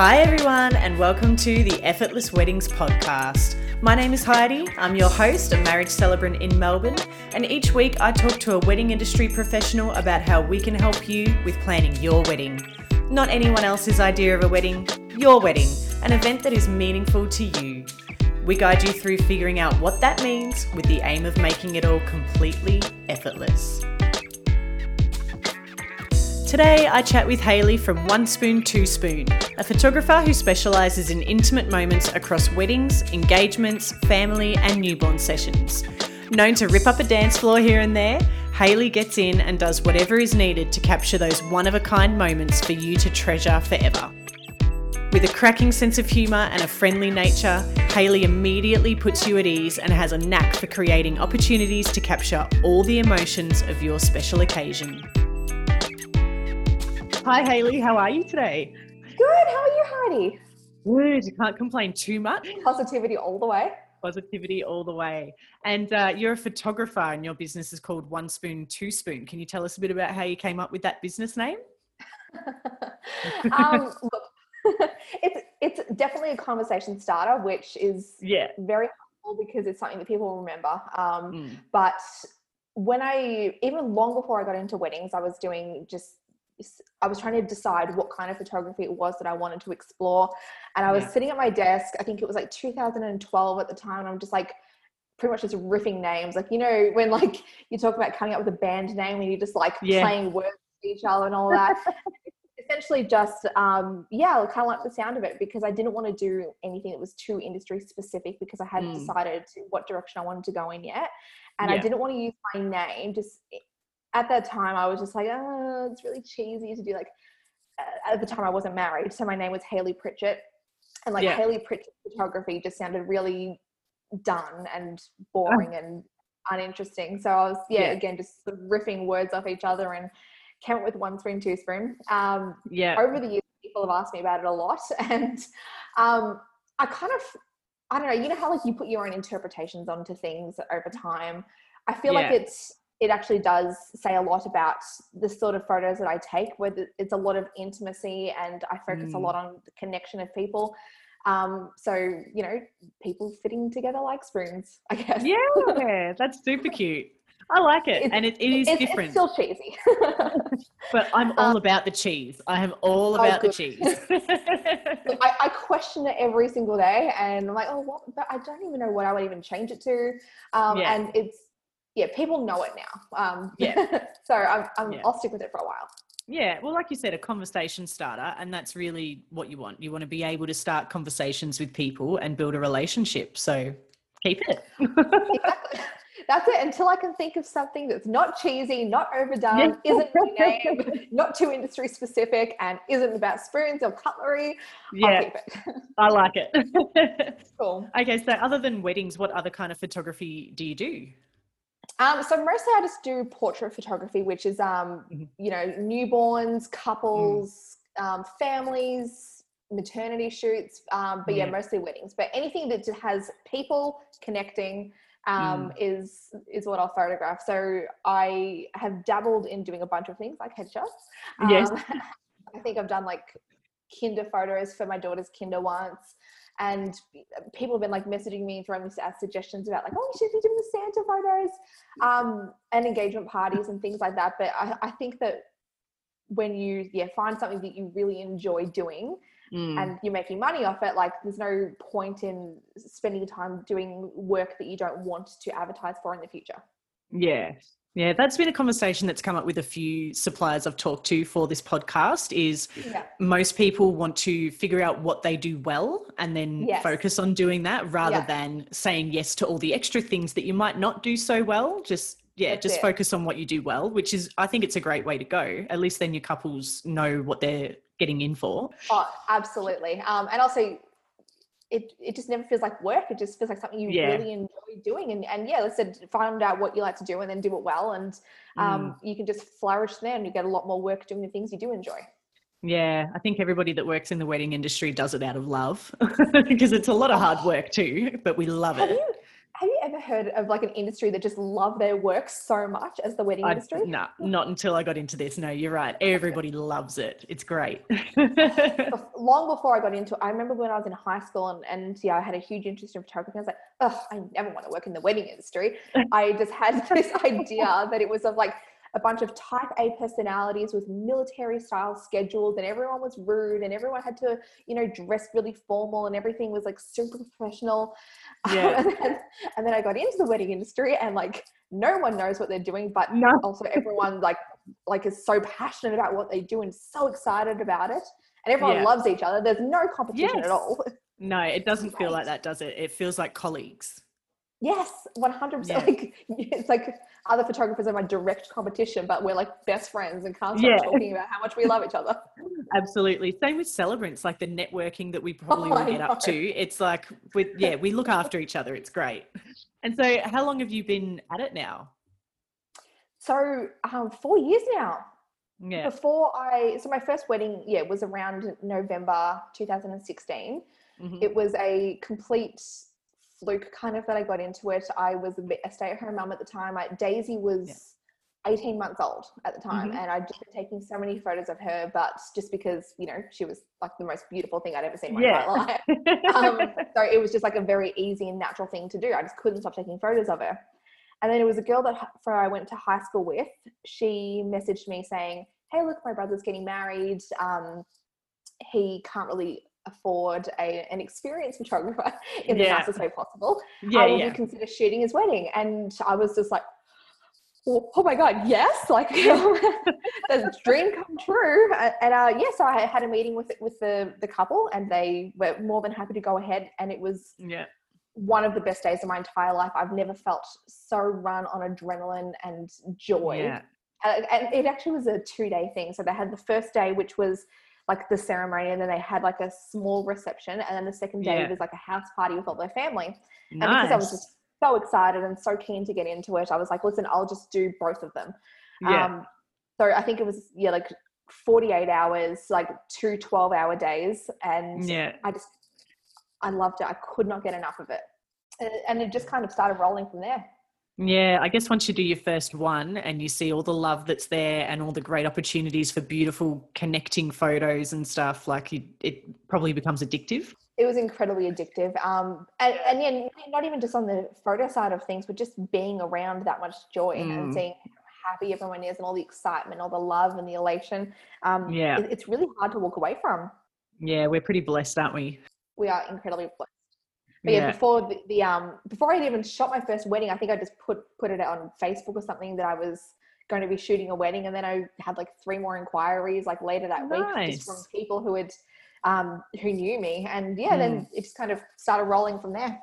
Hi, everyone, and welcome to the Effortless Weddings podcast. My name is Heidi. I'm your host, a marriage celebrant in Melbourne, and each week I talk to a wedding industry professional about how we can help you with planning your wedding. Not anyone else's idea of a wedding, your wedding, an event that is meaningful to you. We guide you through figuring out what that means with the aim of making it all completely effortless. Today, I chat with Hayley from One Spoon Two Spoon, a photographer who specialises in intimate moments across weddings, engagements, family, and newborn sessions. Known to rip up a dance floor here and there, Hayley gets in and does whatever is needed to capture those one of a kind moments for you to treasure forever. With a cracking sense of humour and a friendly nature, Hayley immediately puts you at ease and has a knack for creating opportunities to capture all the emotions of your special occasion. Hi, Hayley. How are you today? Good. How are you, Heidi? Good. You can't complain too much. Positivity all the way. Positivity all the way. And uh, you're a photographer, and your business is called One Spoon Two Spoon. Can you tell us a bit about how you came up with that business name? um, look, it's it's definitely a conversation starter, which is yeah very helpful because it's something that people remember. Um, mm. But when I even long before I got into weddings, I was doing just I was trying to decide what kind of photography it was that I wanted to explore. And I was yeah. sitting at my desk, I think it was like 2012 at the time, and I'm just like pretty much just riffing names. Like, you know, when like you talk about coming up with a band name and you're just like yeah. playing words with each other and all that. Essentially just um yeah, I kind of like the sound of it because I didn't want to do anything that was too industry specific because I hadn't mm. decided what direction I wanted to go in yet. And yeah. I didn't want to use my name just at that time I was just like, oh, it's really cheesy to do like. At the time I wasn't married, so my name was Hayley Pritchett, and like yeah. Hayley Pritchett photography just sounded really done and boring oh. and uninteresting. So I was yeah, yeah, again just sort of riffing words off each other and came up with one spoon, two spoon. Um, yeah. Over the years, people have asked me about it a lot, and um, I kind of I don't know. You know how like you put your own interpretations onto things over time. I feel yeah. like it's it actually does say a lot about the sort of photos that I take, where it's a lot of intimacy and I focus mm. a lot on the connection of people. Um, so you know, people fitting together like spoons, I guess. Yeah, that's super cute. I like it, it's, and it, it is it's, different. It's still cheesy, but I'm all um, about the cheese. I am all oh, about oh, the cheese. Look, I, I, question it every single day, and I'm like, oh, what? But I don't even know what I would even change it to. Um, yeah. And it's yeah, people know it now. Um, yeah. so I'm, I'm yeah. I'll stick with it for a while. Yeah, well, like you said, a conversation starter, and that's really what you want. You want to be able to start conversations with people and build a relationship. So keep it. exactly. That's it. Until I can think of something that's not cheesy, not overdone, yeah. isn't name, not too industry specific, and isn't about spoons or cutlery. Yeah, I like it. cool. Okay, so other than weddings, what other kind of photography do you do? Um, so mostly I just do portrait photography, which is um, mm-hmm. you know newborns, couples, mm. um, families, maternity shoots, um, but yeah. yeah. mostly weddings. But anything that just has people connecting um, mm. is is what I'll photograph. So I have dabbled in doing a bunch of things like headshots. Yes, um, I think I've done like kinder photos for my daughter's kinder once and people have been like messaging me and throwing me suggestions about like oh you should be doing the santa photos um, and engagement parties and things like that. But I, I, think that when you yeah find something that you really enjoy doing mm. and you're making money off it like there's no point in spending time doing work that you don't want to advertise for in the future. Yeah yeah, that's been a conversation that's come up with a few suppliers I've talked to for this podcast is yeah. most people want to figure out what they do well and then yes. focus on doing that rather yeah. than saying yes to all the extra things that you might not do so well. Just yeah, that's just it. focus on what you do well, which is I think it's a great way to go. At least then your couples know what they're getting in for. Oh, absolutely. Um, and also it it just never feels like work. It just feels like something you yeah. really enjoy doing. And and yeah, let's find out what you like to do and then do it well. And um, mm. you can just flourish there and you get a lot more work doing the things you do enjoy. Yeah, I think everybody that works in the wedding industry does it out of love because it's a lot of hard work too, but we love it. You, have you ever heard of like an industry that just love their work so much as the wedding I, industry? No, not until I got into this. No, you're right. Everybody loves it. It's great. Long before I got into it, I remember when I was in high school and, and yeah, I had a huge interest in photography. I was like, oh, I never want to work in the wedding industry. I just had this idea that it was of like a bunch of type A personalities with military style schedules and everyone was rude and everyone had to, you know, dress really formal and everything was like super professional. Yeah. and, then, and then I got into the wedding industry and like no one knows what they're doing, but no. also everyone like like is so passionate about what they do and so excited about it. And everyone yeah. loves each other. There's no competition yes. at all. No, it doesn't feel like that, does it? It feels like colleagues. Yes, 100%. Yeah. Like it's like other photographers are my direct competition, but we're like best friends and can't stop yeah. talking about how much we love each other. Absolutely. Same with celebrants, like the networking that we probably oh, will get up to. It's like with yeah, we look after each other. It's great. And so how long have you been at it now? So um, four years now. Yeah. Before I so my first wedding, yeah, was around November 2016. Mm-hmm. It was a complete fluke kind of that I got into it. I was a, stay-at-home mum at the time. I, Daisy was yeah. 18 months old at the time, mm-hmm. and I'd just been taking so many photos of her, but just because you know she was like the most beautiful thing I'd ever seen in my yeah. life. um, so it was just like a very easy and natural thing to do. I just couldn't stop taking photos of her. And then it was a girl that for I went to high school with. She messaged me saying, "Hey, look, my brother's getting married. Um, he can't really afford a, an experienced photographer in yeah. the nicest way possible, yeah, would yeah. you consider shooting his wedding? And I was just like, oh, oh my god, yes! Like the dream come true. And uh, yeah, so I had a meeting with with the the couple, and they were more than happy to go ahead. And it was yeah one of the best days of my entire life. I've never felt so run on adrenaline and joy. Yeah. Uh, and it actually was a two day thing. So they had the first day, which was like the ceremony and then they had like a small reception and then the second day yeah. was like a house party with all their family nice. and because i was just so excited and so keen to get into it i was like listen i'll just do both of them yeah. um so i think it was yeah like 48 hours like two 12 hour days and yeah i just i loved it i could not get enough of it and it just kind of started rolling from there yeah, I guess once you do your first one and you see all the love that's there and all the great opportunities for beautiful connecting photos and stuff, like you, it probably becomes addictive. It was incredibly addictive. Um, and, and yeah, not even just on the photo side of things, but just being around that much joy mm. and seeing how happy everyone is and all the excitement, all the love and the elation. Um, yeah, it, it's really hard to walk away from. Yeah, we're pretty blessed, aren't we? We are incredibly blessed. But yeah, yeah before the, the, um before I'd even shot my first wedding, I think I just put put it on Facebook or something that I was going to be shooting a wedding, and then I had like three more inquiries like later that nice. week just from people who had um who knew me, and yeah, mm. then it just kind of started rolling from there.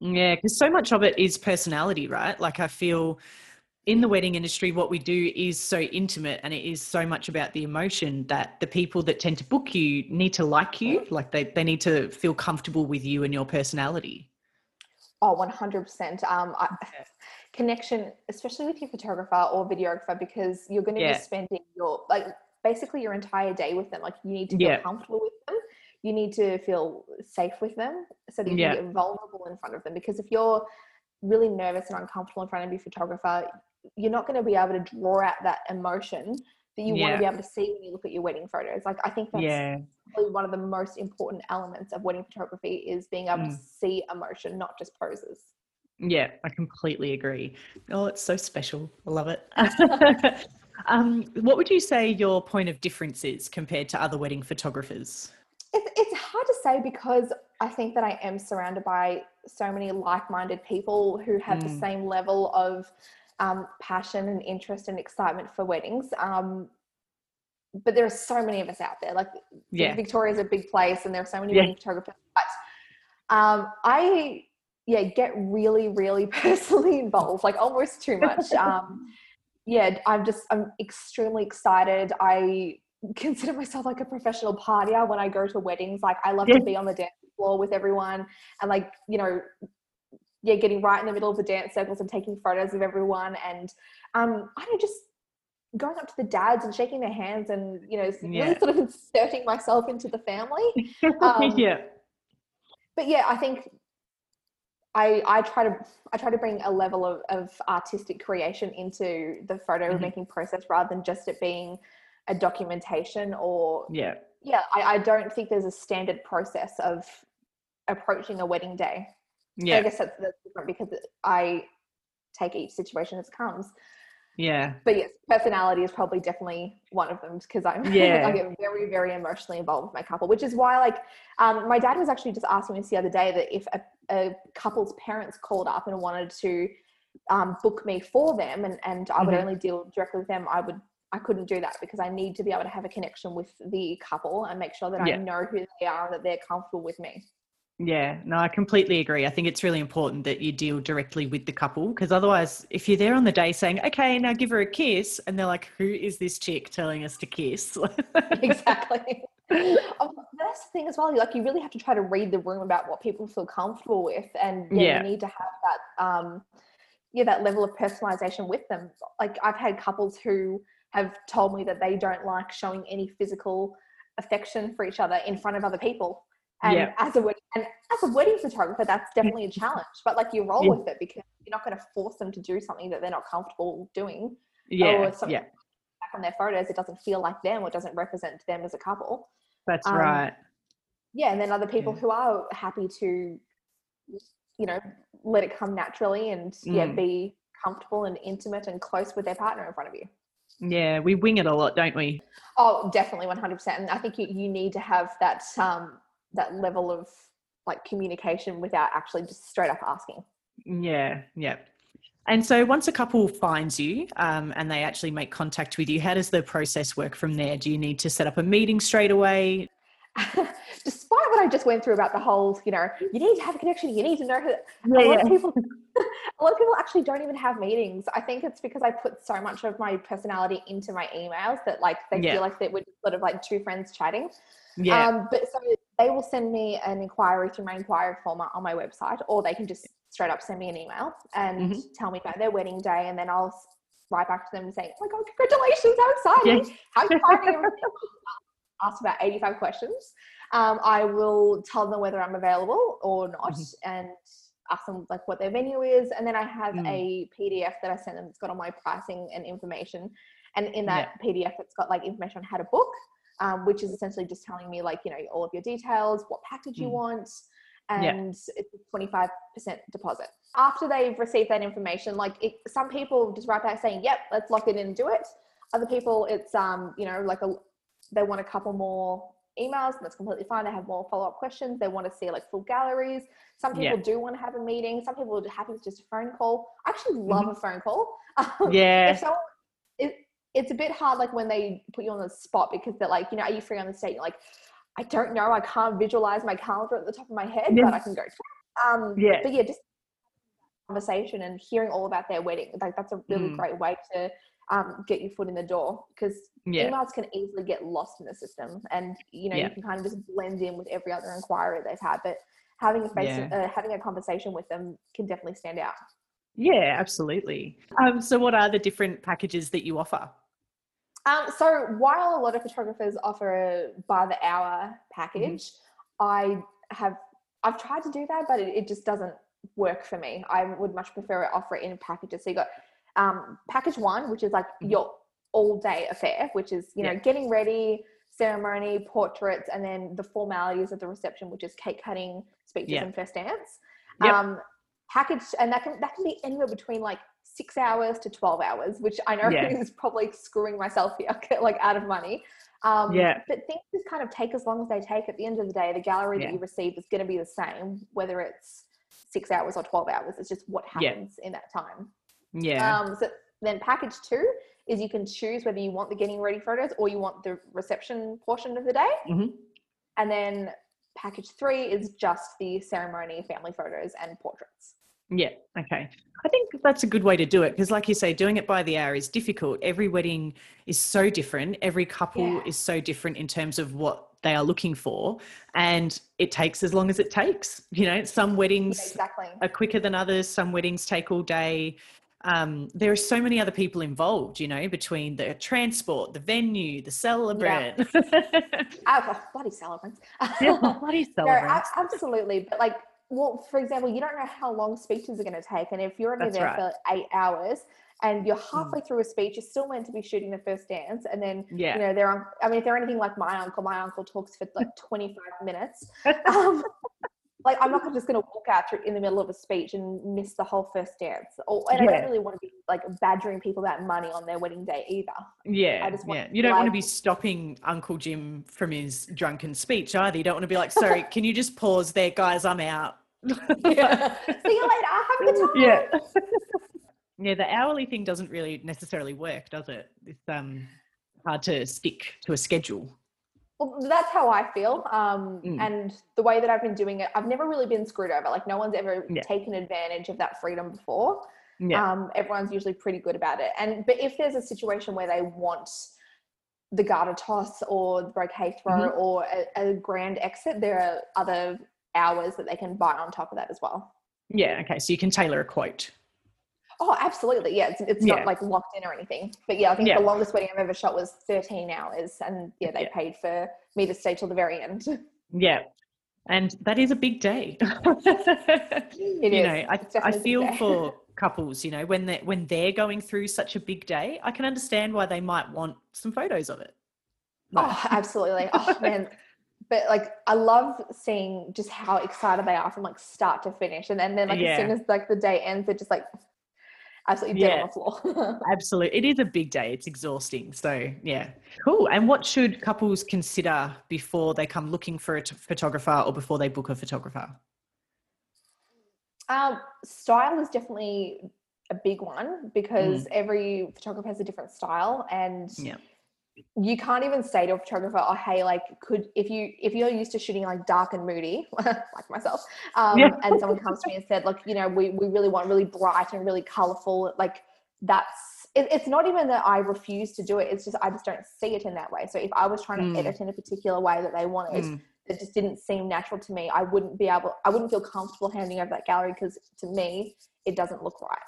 Yeah, because so much of it is personality, right? Like I feel in the wedding industry, what we do is so intimate and it is so much about the emotion that the people that tend to book you need to like you, like they, they need to feel comfortable with you and your personality. Oh, 100%. Um, I, connection, especially with your photographer or videographer, because you're going to yeah. be spending your, like, basically your entire day with them. Like, you need to feel yeah. comfortable with them. You need to feel safe with them so that you yeah. get vulnerable in front of them. Because if you're really nervous and uncomfortable in front of your photographer, you're not going to be able to draw out that emotion that you yeah. want to be able to see when you look at your wedding photos. Like I think that's yeah. probably one of the most important elements of wedding photography is being able mm. to see emotion, not just poses. Yeah, I completely agree. Oh, it's so special. I love it. um, what would you say your point of difference is compared to other wedding photographers? It's, it's hard to say because I think that I am surrounded by so many like minded people who have mm. the same level of um, passion and interest and excitement for weddings. Um, but there are so many of us out there. Like yeah. Victoria is a big place, and there are so many yeah. wedding photographers. But um, I yeah get really really personally involved, like almost too much. Um, yeah, I'm just I'm extremely excited. I consider myself like a professional partier when I go to weddings. Like I love yeah. to be on the dance floor with everyone and like you know yeah, getting right in the middle of the dance circles and taking photos of everyone. And um, I don't just going up to the dads and shaking their hands and, you know, yeah. really sort of inserting myself into the family. Um, yeah. But yeah, I think I, I try to I try to bring a level of, of artistic creation into the photo mm-hmm. making process rather than just it being a documentation or yeah yeah I, I don't think there's a standard process of approaching a wedding day yeah i guess that's, that's different because i take each situation as comes yeah but yes personality is probably definitely one of them because i'm yeah i get very very emotionally involved with my couple which is why like um, my dad was actually just asking me this the other day that if a, a couple's parents called up and wanted to um, book me for them and, and i would mm-hmm. only deal directly with them i would I couldn't do that because I need to be able to have a connection with the couple and make sure that yeah. I know who they are and that they're comfortable with me. Yeah, no, I completely agree. I think it's really important that you deal directly with the couple because otherwise, if you're there on the day saying, okay, now give her a kiss, and they're like, who is this chick telling us to kiss? exactly. oh, that's the thing as well. Like, you really have to try to read the room about what people feel comfortable with, and yeah, yeah. you need to have that, um, yeah, that level of personalization with them. Like, I've had couples who have told me that they don't like showing any physical affection for each other in front of other people. And yeah. as a wedding, and as a wedding photographer, that's definitely a challenge. But like you roll yeah. with it because you're not going to force them to do something that they're not comfortable doing. Yeah. Or something yeah. back on their photos, it doesn't feel like them or doesn't represent them as a couple. That's um, right. Yeah, and then other people yeah. who are happy to, you know, let it come naturally and mm. yeah, be comfortable and intimate and close with their partner in front of you. Yeah, we wing it a lot, don't we? Oh, definitely, one hundred percent. And I think you, you need to have that um that level of like communication without actually just straight up asking. Yeah, yeah. And so once a couple finds you um, and they actually make contact with you, how does the process work from there? Do you need to set up a meeting straight away? Despite what I just went through about the whole, you know, you need to have a connection, you need to know who. Yeah, a lot yeah. of people, a lot of people actually don't even have meetings. I think it's because I put so much of my personality into my emails that like they yeah. feel like that we're sort of like two friends chatting. Yeah. Um, but so they will send me an inquiry through my inquiry form on my website, or they can just straight up send me an email and mm-hmm. tell me about their wedding day, and then I'll write back to them saying, "Oh my god, congratulations! How exciting! Yes. How you finding everything?" Ask about eighty-five questions. Um, I will tell them whether I'm available or not, mm-hmm. and ask them like what their venue is, and then I have mm. a PDF that I send them. It's got all my pricing and information, and in that yeah. PDF, it's got like information on how to book um, which is essentially just telling me like you know all of your details, what package you mm. want, and yeah. it's a 25% deposit. After they've received that information, like it, some people just write back saying, "Yep, let's lock it in and do it." Other people, it's um, you know, like a they want a couple more emails, and that's completely fine. They have more follow up questions. They want to see like full galleries. Some people yeah. do want to have a meeting. Some people are happy with just a phone call. I actually love mm-hmm. a phone call. yeah. if someone, it's a bit hard like when they put you on the spot because they're like, you know, are you free on the state? You're like, I don't know. I can't visualize my calendar at the top of my head, but I can go. Um, yeah. But yeah, just conversation and hearing all about their wedding. Like that's a really mm. great way to um, get your foot in the door because yeah. emails can easily get lost in the system, and you know yeah. you can kind of just blend in with every other inquiry they've had. But having a face, yeah. uh, having a conversation with them can definitely stand out. Yeah, absolutely. Um, so, what are the different packages that you offer? Um, so while a lot of photographers offer a by the hour package, mm-hmm. I have I've tried to do that, but it, it, just doesn't work for me. I would much prefer to offer it in packages. So you got um, package one, which is like mm-hmm. your all day affair, which is you know yeah. getting ready, ceremony, portraits, and then the formalities of the reception, which is cake cutting, speeches, yeah. and first dance. Yep. Um, package, and that can that can be anywhere between like six hours to 12 hours, which I know yeah. is probably screwing myself here, like out of money. Um, yeah. But things just kind of take as long as they take. At the end of the day, the gallery yeah. that you receive is going to be the same, whether it's six hours or 12 hours. It's just what happens yeah. in that time. Yeah. Um, so then package two is you can choose whether you want the getting ready photos or you want the reception portion of the day. Mm-hmm. And then package three is just the ceremony, family photos, and portraits. Yeah. Okay. I think that's a good way to do it because, like you say, doing it by the hour is difficult. Every wedding is so different. Every couple yeah. is so different in terms of what they are looking for. And it takes as long as it takes. You know, some weddings yeah, exactly. are quicker than others, some weddings take all day. Um, there are so many other people involved, you know, between the transport, the venue, the celebrant. Yeah. oh, bloody celebrants. yeah, bloody celebrants. no, absolutely. But like, well, for example, you don't know how long speeches are going to take, and if you're only That's there right. for eight hours and you're Mm. halfway through a speech, you're still meant to be shooting the first dance, and then Yeah. you know they're. un- I mean, if they're anything like my uncle, my uncle talks for like 25 minutes. Um, like I'm not just going to walk out through in the middle of a speech and miss the whole first dance. Or, and I don't really want to be like badgering people about money on their wedding day either. Yeah, I just want yeah. You don't want to be stopping Uncle Jim from his drunken speech either. You don't want to be like, sorry, can you just pause there, guys? I'm out. See you later. Have a good time. yeah. yeah, the hourly thing doesn't really necessarily work, does it? It's um hard to stick to a schedule. Well, that's how I feel. Um, Mm. And the way that I've been doing it, I've never really been screwed over. Like, no one's ever Yeah. taken advantage of that freedom before. Yeah. Um, everyone's usually pretty good about it. And but if there's a situation where they want the garter toss or the bouquet throw Mm-hmm. or a, a grand exit, there are other hours that they can buy on top of that as well. yeah, okay. So you can tailor a quote. Oh, absolutely. Yeah, it's, it's Yeah. not like locked in or anything. But yeah, I think Yeah. the longest wedding I've ever shot was 13 hours. And yeah, they Yeah. paid for me to stay till the very end. Yeah. And that is a big day. It you is. know, I, I definitely a big feel for couples, you know, when they when they're going through such a big day, I can understand why they might want some photos of it. Like, Oh, absolutely. Oh man. But like I love seeing just how excited they are from like start to finish. And then, then like as soon as like the day ends, they're just like absolutely dead Yeah. on the floor. Absolutely. It is a big day. It's exhausting. So, yeah. Cool. And what should couples consider before they come looking for a t- photographer or before they book a photographer? um, style is definitely a big one because Mm. every photographer has a different style and Yeah. You can't even say to a photographer, oh hey, like could if you if you're used to shooting like dark and moody, like myself, um, Yeah. and someone comes to me and said, look, you know, we, we really want really bright and really colorful, like that's it, it's not even that I refuse to do it. It's just I just don't see it in that way. So if I was trying to Mm. edit in a particular way that they wanted, Mm. that just didn't seem natural to me, I wouldn't be able I wouldn't feel comfortable handing over that gallery because to me it doesn't look right.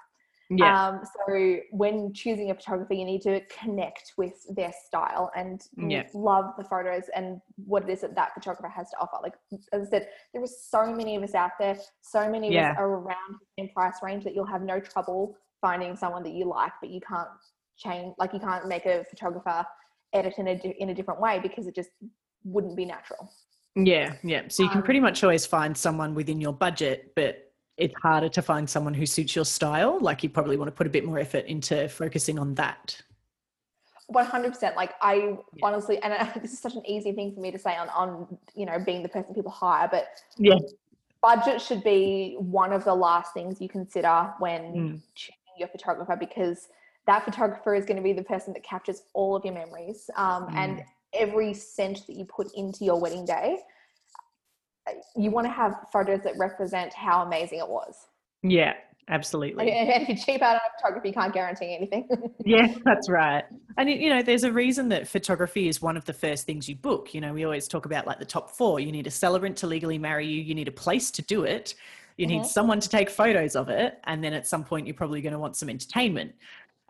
Yeah. Um, so when choosing a photographer, you need to connect with their style and Yeah. love the photos and what it is that that photographer has to offer. Like as I said, there are so many of us out there. So many of Yeah. us are around in price range that you'll have no trouble finding someone that you like, but you can't change. Like you can't make a photographer edit in a di- in a different way because it just wouldn't be natural. Yeah, yeah. So you can Um, pretty much always find someone within your budget, but it's harder to find someone who suits your style. Like you probably want to put a bit more effort into focusing on that. One hundred percent. Like I honestly, and I, this is such an easy thing for me to say on on you know being the person people hire, but Yeah. budget should be one of the last things you consider when Mm. choosing your photographer because that photographer is going to be the person that captures all of your memories um, and Mm. every cent that you put into your wedding day. You want to have photos that represent how amazing it was. Yeah, absolutely. and if you cheap out on photography, you can't guarantee anything. Yeah, that's right. And you know, there's a reason that photography is one of the first things you book. You know, we always talk about like the top four. You need a celebrant to legally marry you. You need a place to do it. You need Mhm. someone to take photos of it, and then at some point, you're probably going to want some entertainment.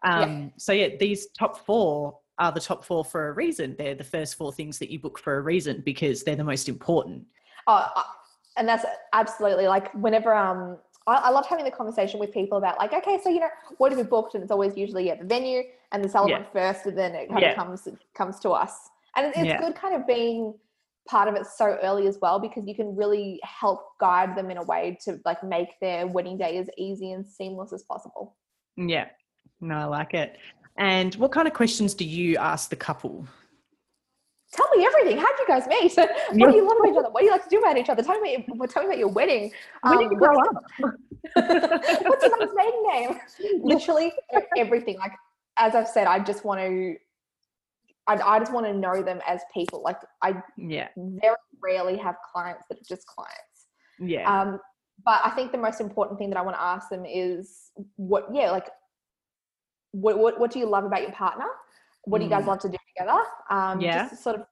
Yeah. Um, So yeah, these top four are the top four for a reason. They're the first four things that you book for a reason because they're the most important. Oh, uh, and that's absolutely like whenever um I, I love having the conversation with people about like okay so you know what have you booked and it's always usually at the venue and the celebrant first and then it kind Yeah. of comes comes to us and it- it's Yeah. good kind of being part of it so early as well because you can really help guide them in a way to like make their wedding day as easy and seamless as possible. Yeah, no, I like it. And what kind of questions do you ask the couple? Tell me everything. How'd you guys meet? what Yeah. do you love about each other? What do you like to do about each other? Tell me, tell me about your wedding. When did Um, you grow what's- up? What's your mom's maiden name? Literally everything. Like as I've said, I just want to. I, I just want to know them as people. Like I Yeah, very rarely have clients that are just clients. yeah, Um, but I think the most important thing that I want to ask them is what, yeah, like what what, what do you love about your partner? What do you guys Mm. love to do together? Um, Yeah. just sort of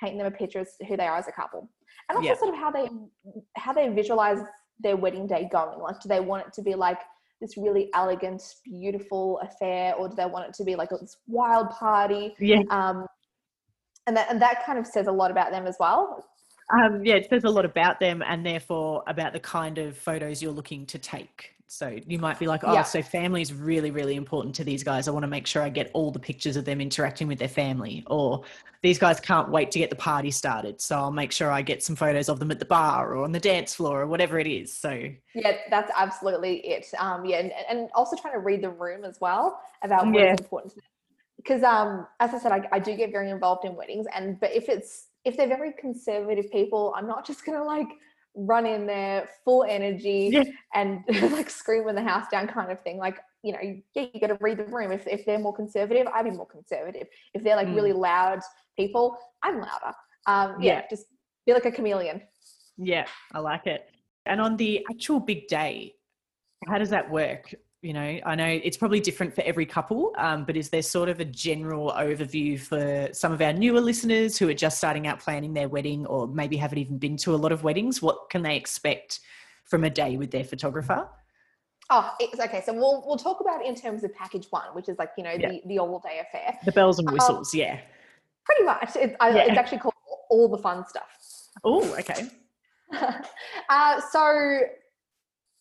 paint them a picture as to who they are as a couple, and also Yeah. sort of how they how they visualize their wedding day going. Like, do they want it to be like this really elegant, beautiful affair, or do they want it to be like this wild party? yeah, um, and that and that kind of says a lot about them as well. Um, yeah, it says a lot about them and therefore about the kind of photos you're looking to take. So you might be like, oh, yeah. so family is really, really important to these guys. I want to make sure I get all the pictures of them interacting with their family. Or these guys can't wait to get the party started. So I'll make sure I get some photos of them at the bar or on the dance floor or whatever it is. So yeah, that's absolutely it. Um, yeah, and, and also trying to read the room as well about what yeah. important Because um, as I said, I, I do get very involved in weddings, and but if it's if they're very conservative people, I'm not just gonna like run in there full energy yeah. and like scream when the house down kind of thing. Like you know yeah you got to read the room. If, if they're more conservative i'd be more conservative. If they're like mm. really loud people i'm louder. Um yeah, yeah. just be like a chameleon. Yeah i like it. And on the actual big day how does that work you know i know it's probably different for every couple um, but is there sort of a general overview for some of our newer listeners who are just starting out planning their wedding or maybe haven't even been to a lot of weddings? What can they expect from a day with their photographer? Oh it's okay so we'll we'll talk about in terms of package one which is like you know yeah. the the all day affair. The bells and um, whistles um, yeah. pretty much. It's, yeah. it's actually called all the fun stuff. Oh okay. Uh, so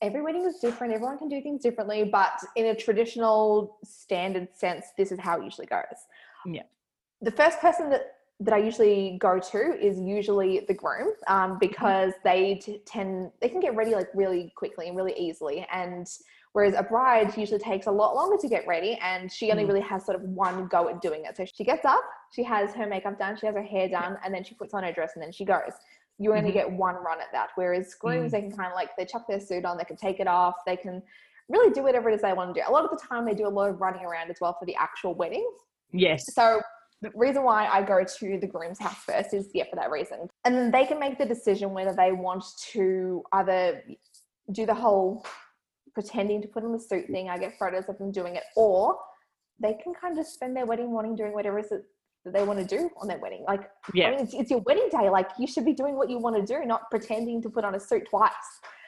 every wedding is different. Everyone can do things differently, but in a traditional standard sense, this is how it usually goes. Yeah. The first person that that I usually go to is usually the groom um, because they t- tend they can get ready like really quickly and really easily and whereas a bride usually takes a lot longer to get ready and she only mm. really has sort of one go at doing it so she gets up she has her makeup done she has her hair done and then she puts on her dress and then she goes you only mm-hmm. get one run at that. Whereas grooms, mm. they can kind of like they chuck their suit on, they can take it off, they can really do whatever it is they want to do. A lot of the time, they do a lot of running around as well for the actual wedding. Yes. So the reason why I go to the groom's house first is yeah for that reason, and then they can make the decision whether they want to either do the whole pretending to put on the suit thing. I get photos of them doing it, or they can kind of spend their wedding morning doing whatever it is that they want to do on their wedding. Like, yeah. I mean, it's, it's, your wedding day. Like, you should be doing what you want to do, not pretending to put on a suit twice.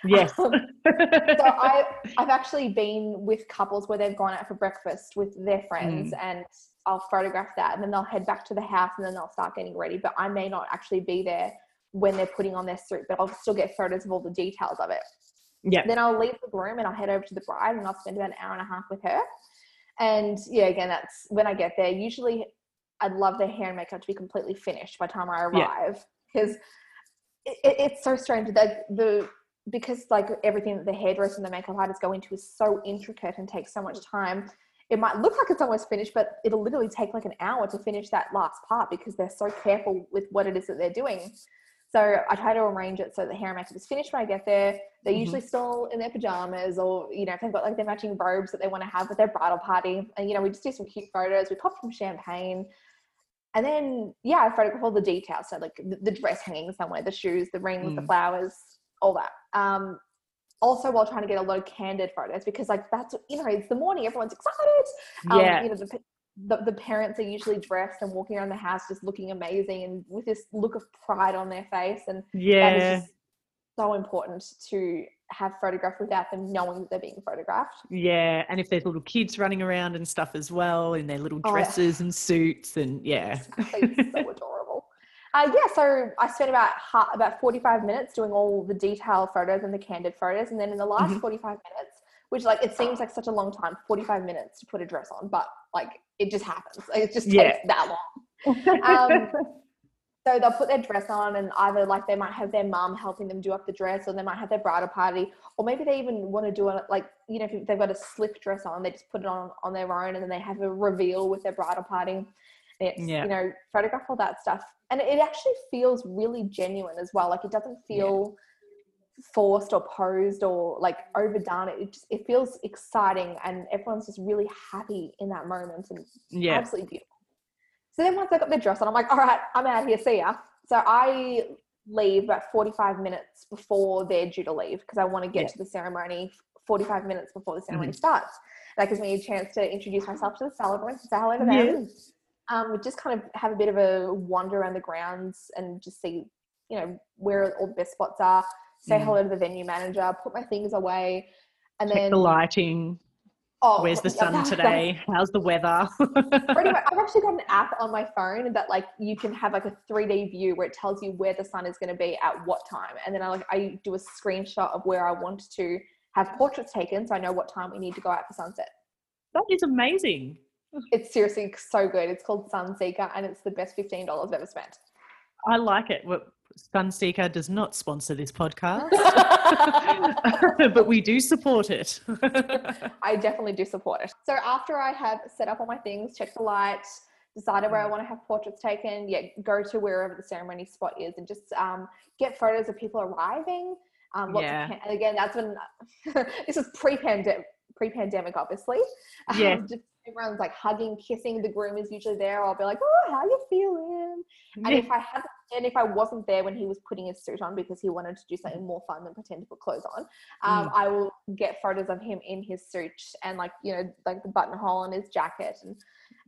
Yes. Um, so I, I've actually been with couples where they've gone out for breakfast with their friends, mm. and I'll photograph that, and then they'll head back to the house, and then they'll start getting ready. But I may not actually be there when they're putting on their suit, but I'll still get photos of all the details of it. Yeah. Then I'll leave the room and I'll head over to the bride, and I'll spend about an hour and a half with her. And yeah, again, that's when I get there. Usually I'd love their hair and makeup to be completely finished by the time I arrive because yeah. it, it's so strange that the because like everything that the hairdresser and the makeup artist go into is so intricate and takes so much time. It might look like it's almost finished, but it'll literally take like an hour to finish that last part because they're so careful with what it is that they're doing. So I try to arrange it so the hair and makeup is finished when I get there. They're mm-hmm. usually still in their pajamas or, you know, if they've got like their matching robes that they want to have with their bridal party. And, you know, we just do some cute photos. We pop some champagne and then yeah i photograph all the details. So like the, the dress hanging somewhere the shoes the rings mm. the flowers all that. Um also while trying to get a lot of candid photos because like that's you know it's the morning everyone's excited. Um, yeah. you know the, the, the parents are usually dressed and walking around the house just looking amazing and with this look of pride on their face. And yeah that is so important to have photographed without them knowing that they're being photographed. Yeah, and if there's little kids running around and stuff as well in their little dresses oh, and suits, and yeah, exactly. so adorable. Uh, yeah, so I spent about about 45 minutes doing all the detailed photos and the candid photos, and then in the last mm-hmm. 45 minutes, which like it seems like such a long time, 45 minutes to put a dress on, but like it just happens. It just takes yeah. that long. Um, so they'll put their dress on and either like they might have their mum helping them do up the dress or they might have their bridal party or maybe they even want to do it like you know if they've got a slip dress on they just put it on on their own and then they have a reveal with their bridal party. It's yeah. you know photograph all that stuff. And it actually feels really genuine as well. Like it doesn't feel yeah. forced or posed or like overdone. It just it feels exciting and everyone's just really happy in that moment and yeah. absolutely beautiful so then once I got the dress on, I'm like, all right, I'm out here, see ya. So I leave about 45 minutes before they're due to leave because I want to get yeah. to the ceremony 45 minutes before the ceremony mm-hmm. starts. That gives me a chance to introduce myself to the celebrants, say hello to them. Um, just kind of have a bit of a wander around the grounds and just see, you know, where all the best spots are. Say mm. hello to the venue manager, put my things away, and Check then the lighting Oh, Where's the sun today? How's the weather? much, I've actually got an app on my phone that like you can have like a 3D view where it tells you where the sun is going to be at what time, and then I like I do a screenshot of where I want to have portraits taken, so I know what time we need to go out for sunset. That is amazing. It's seriously so good. It's called Sunseeker, and it's the best fifteen dollars I've ever spent. I like it. Sunseeker does not sponsor this podcast, but we do support it. I definitely do support it. So after I have set up all my things, checked the light, decided where I mm. want to have portraits taken, yeah, go to wherever the ceremony spot is and just um, get photos of people arriving. Um, yeah. And again, that's when this is pre-pandemic, pre-pandemic, obviously. Yeah. Um, just everyone's like hugging, kissing. The groom is usually there. I'll be like, "Oh, how you feeling?" And if I had, and if I wasn't there when he was putting his suit on because he wanted to do something more fun than pretend to put clothes on, um, mm. I will get photos of him in his suit and like you know like the buttonhole on his jacket and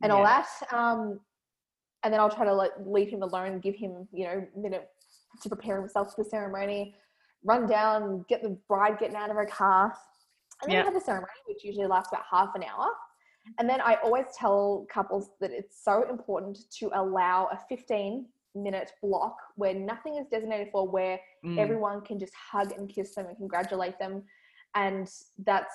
and yeah. all that. Um, and then I'll try to like leave him alone, give him you know minute to prepare himself for the ceremony, run down, get the bride getting out of her car, and then yep. have the ceremony, which usually lasts about half an hour. And then I always tell couples that it's so important to allow a 15 minute block where nothing is designated for, where mm. everyone can just hug and kiss them and congratulate them. And that's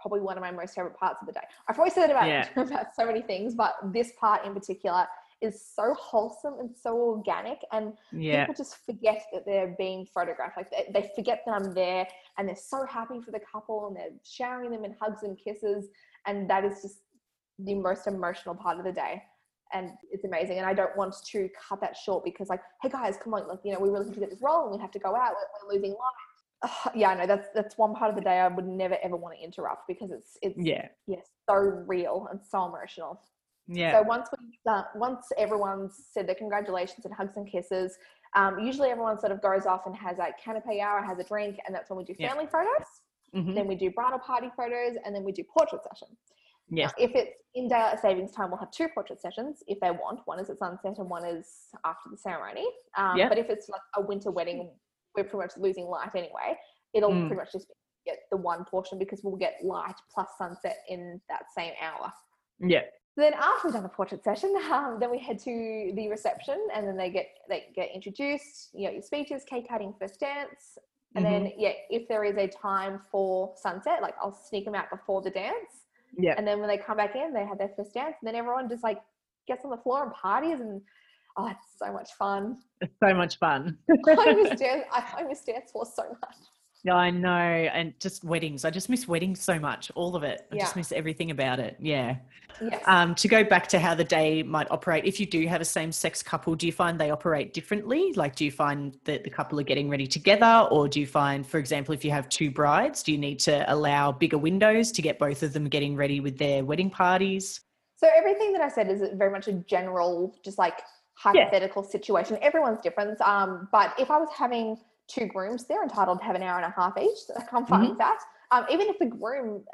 probably one of my most favorite parts of the day. I've always said about, yeah. about so many things, but this part in particular is so wholesome and so organic and yeah. people just forget that they're being photographed like they, they forget that i'm there and they're so happy for the couple and they're showering them in hugs and kisses and that is just the most emotional part of the day. And it's amazing. And i don't want to cut that short because like hey guys come on like you know we really have to get this rolling. We have to go out. We're, we're losing light uh, yeah no that's that's one part of the day i would never ever want to interrupt because it's it's yeah. yes so real and so emotional. Yeah. So once we uh, once everyone's said their congratulations and hugs and kisses um, usually everyone sort of goes off and has a canapé hour has a drink and that's when we do family yeah. photos Mm-hmm. Then we do bridal party photos and then we do portrait session. Yeah. If it's in daylight savings time, we'll have two portrait sessions if they want. One is at sunset and one is after the ceremony. Um, yeah. But if it's like a winter wedding, we're pretty much losing light anyway. It'll mm. pretty much just get the one portion because we'll get light plus sunset in that same hour. Yeah. Then after we've done the portrait session, um, then we head to the reception, and then they get they get introduced. You know, your speeches, cake cutting, first dance, and mm-hmm. then, yeah, if there is a time for sunset, like I'll sneak them out before the dance. Yeah. And then when they come back in, they have their first dance. And then everyone just like gets on the floor and parties. And oh, it's so much fun. It's so much fun. I miss dance. I miss dance floor so much. Yeah, I know. And just weddings. I just miss weddings so much. All of it. I yeah. just miss everything about it. Yeah. Yes. Um, to go back to how the day might operate, if you do have a same sex couple, do you find they operate differently? Like, do you find that the couple are getting ready together? Or do you find, for example, if you have two brides, do you need to allow bigger windows to get both of them getting ready with their wedding parties? So, everything that I said is very much a general, just like hypothetical yeah. situation. Everyone's different. Um, but if I was having two grooms, they're entitled to have an hour and a half each. So I'm fine mm-hmm. with that. Um, even if the groom,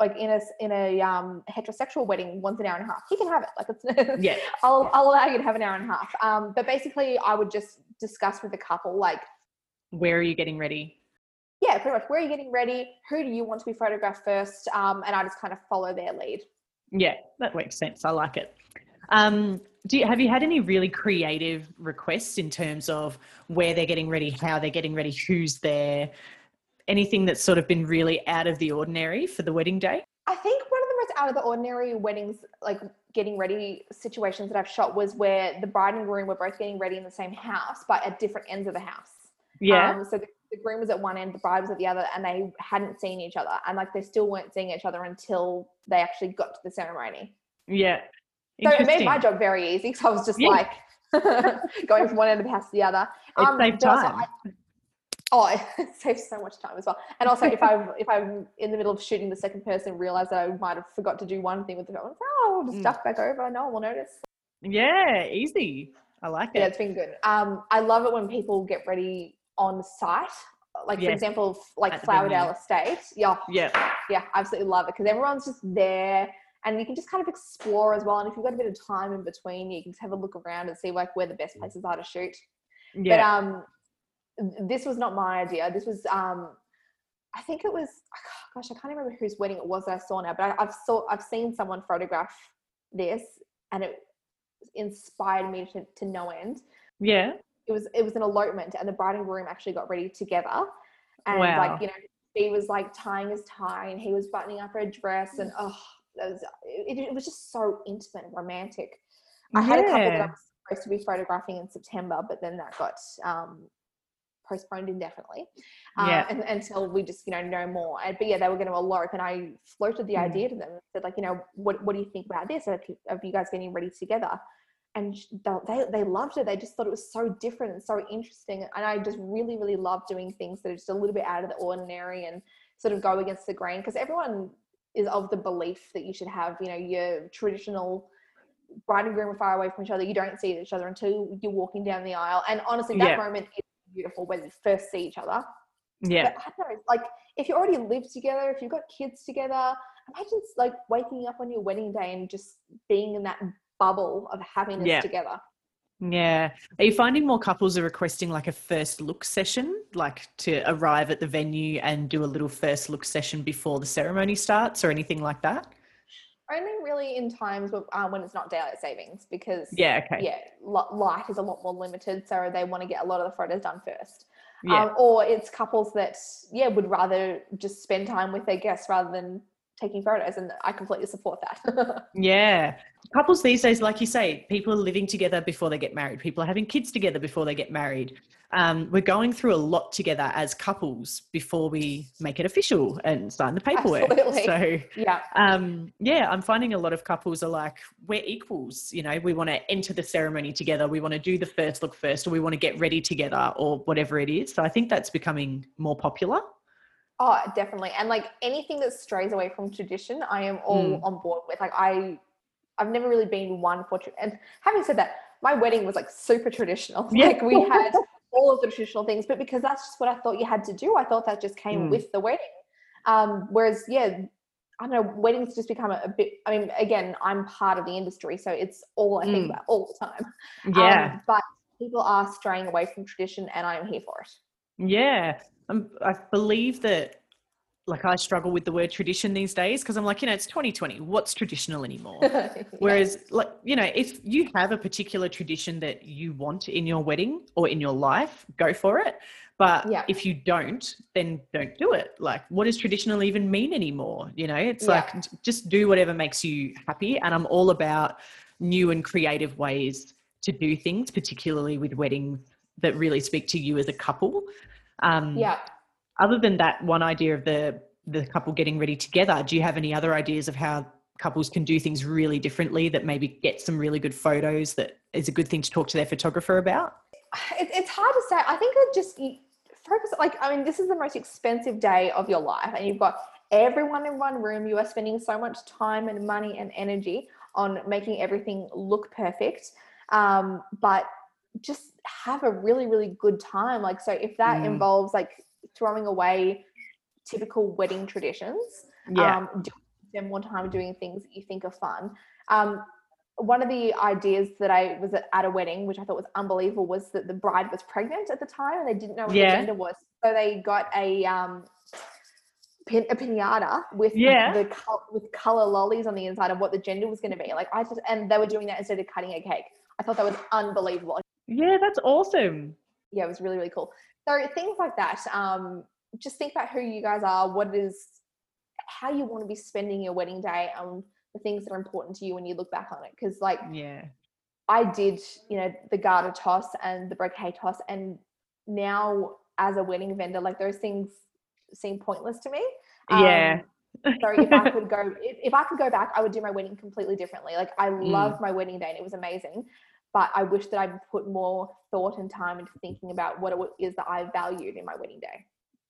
like in a in a um, heterosexual wedding, wants an hour and a half, he can have it. Like it's yeah, I'll I'll allow you to have an hour and a half. Um, but basically, I would just discuss with the couple like, where are you getting ready? Yeah, pretty much. Where are you getting ready? Who do you want to be photographed first? Um, and I just kind of follow their lead. Yeah, that makes sense. I like it. Um, do you, have you had any really creative requests in terms of where they're getting ready, how they're getting ready, who's there, anything that's sort of been really out of the ordinary for the wedding day? I think one of the most out of the ordinary weddings, like getting ready situations that I've shot was where the bride and groom were both getting ready in the same house, but at different ends of the house. Yeah. Um, so the, the groom was at one end, the bride was at the other, and they hadn't seen each other. And like they still weren't seeing each other until they actually got to the ceremony. Yeah. So it made my job very easy because I was just yeah. like going from one end of the house to the other. Um, it saved time. I, oh, it saves so much time as well. And also, if I'm if I'm in the middle of shooting the second person, realize that I might have forgot to do one thing with the phone, oh, I'll just mm. back over. No one will notice. Yeah, easy. I like it. Yeah, it's been good. Um, I love it when people get ready on site. Like yes. for example, like Flowerdale Estate. Yeah, yeah, yeah. Absolutely love it because everyone's just there and you can just kind of explore as well. And if you've got a bit of time in between, you can just have a look around and see like where the best places are to shoot. Yeah. But um, this was not my idea. This was um, I think it was gosh, I can't remember whose wedding it was that I saw now, but I, I've saw I've seen someone photograph this, and it inspired me to, to no end. Yeah. It was it was an elopement, and the bride and groom actually got ready together, and Wow. like you know, she was like tying his tie, and he was buttoning up her dress, and oh, was, it, it was just so intimate and romantic. I had a couple that I was supposed to be photographing in September, but then that got um, postponed indefinitely um, Yeah. and, until we just you know know more. And, but yeah, they were going to elope, and I floated the Mm. idea to them said like, you know, what what do you think about this? Of, of you guys getting ready together? And they, they they loved it. They just thought it was so different and so interesting. And I just really really love doing things that are just a little bit out of the ordinary and sort of go against the grain because everyone is of the belief that you should have you know your traditional bride and groom are far away from each other. You don't see each other until you're walking down the aisle. And honestly, that Yeah. moment is beautiful when you first see each other. Yeah. But I don't know, like if you already live together, if you've got kids together, imagine like waking up on your wedding day and just being in that bubble of happiness Yeah. together. Yeah. Are you finding more couples are requesting like a first look session, like to arrive at the venue and do a little first look session before the ceremony starts or anything like that? Only really in times um, when it's not daylight savings because Yeah. Okay. yeah, li- light is a lot more limited, so they want to get a lot of the photos done first. Yeah. Um, or it's couples that yeah would rather just spend time with their guests rather than taking photos, and I completely support that. Yeah. Couples these days, like you say, people are living together before they get married. People are having kids together before they get married. Um, we're going through a lot together as couples before we make it official and sign the paperwork. Absolutely. So, yeah, um, yeah, I'm finding a lot of couples are like, we're equals. You know, we want to enter the ceremony together. We want to do the first look first, or we want to get ready together, or whatever it is. So I think that's becoming more popular. oh definitely. And like anything that strays away from tradition, I am all Mm. on board with. Like I, I've never really been one for. Tra- and having said that, my wedding was like super traditional. Yeah. Like we had all of the traditional things, but because that's just what I thought you had to do, I thought that just came Mm. with the wedding. Um, whereas, yeah, I don't know, weddings just become a, a bit. I mean, again, I'm part of the industry, so it's all I think Mm. about all the time. Yeah. Um, but people are straying away from tradition, and I'm here for it. Yeah, um, I believe that. Like I struggle with the word tradition these days because I'm like, you know, it's 2020. What's traditional anymore? Yeah. Whereas, like, you know, if you have a particular tradition that you want in your wedding or in your life, go for it. But Yeah. if you don't, then don't do it. Like, what does traditional even mean anymore? You know, it's Yeah. like just do whatever makes you happy. And I'm all about new and creative ways to do things, particularly with weddings that really speak to you as a couple. Um, yeah. Other than that one idea of the the couple getting ready together do you have any other ideas of how couples can do things really differently that maybe get some really good photos that is a good thing to talk to their photographer about it's hard to say. I think it just focus. Like, I mean, this is the most expensive day of your life, and you've got everyone in one room. You are spending so much time and money and energy on making everything look perfect. Um, but just have a really, really good time. Like, so if that Mm. involves like throwing away typical wedding traditions, yeah um, spend more time doing things that you think are fun. Um, one of the ideas that I was at, at a wedding, which I thought was unbelievable, was that the bride was pregnant at the time and they didn't know what Yeah. the gender was. So they got a um, pin, a pinata with Yeah. the col- with color lollies on the inside of what the gender was going to be. Like I just and they were doing that instead of cutting a cake. I thought that was unbelievable. yeah that's awesome Yeah, it was really really cool. So things like that. Um, just think about who you guys are, what it is, how you want to be spending your wedding day, and the things that are important to you when you look back on it. Because like yeah I did, you know, the garter toss and the bouquet toss, and now as a wedding vendor, like those things seem pointless to me. Yeah. Um, so if I could go, if, if I could go back, I would do my wedding completely differently. Like I loved my wedding day and it was amazing, but I wish that I'd put more thought and time into thinking about what it is that I valued in my wedding day.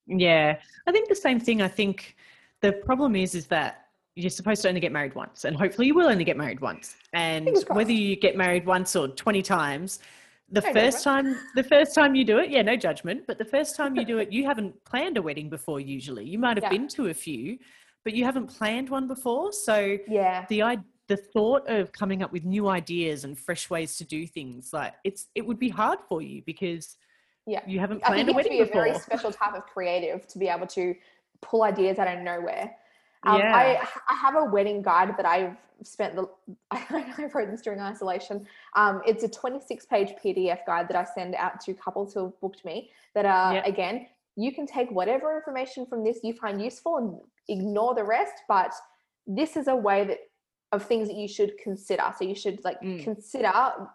yeah i think the same thing i think the problem is is that you're supposed to only get married once and hopefully you will only get married once and whether you get married once or 20 times the No first time the first time you do it yeah no judgment but the first time you do it you haven't planned a wedding before usually you might have Yeah. been to a few but you haven't planned one before so Yeah. the i the thought of coming up with new ideas and fresh ways to do things like it's it would be hard for you because Yeah. you haven't I planned think a you have to wedding be a before very special type of creative to be able to pull ideas out of nowhere. Um, yeah. I, I have a wedding guide that I've spent the I wrote this during isolation. Um, it's a 26 page PDF guide that I send out to couples who have booked me that are yep. again, you can take whatever information from this you find useful and ignore the rest, but this is a way that of things that you should consider. So you should like mm. consider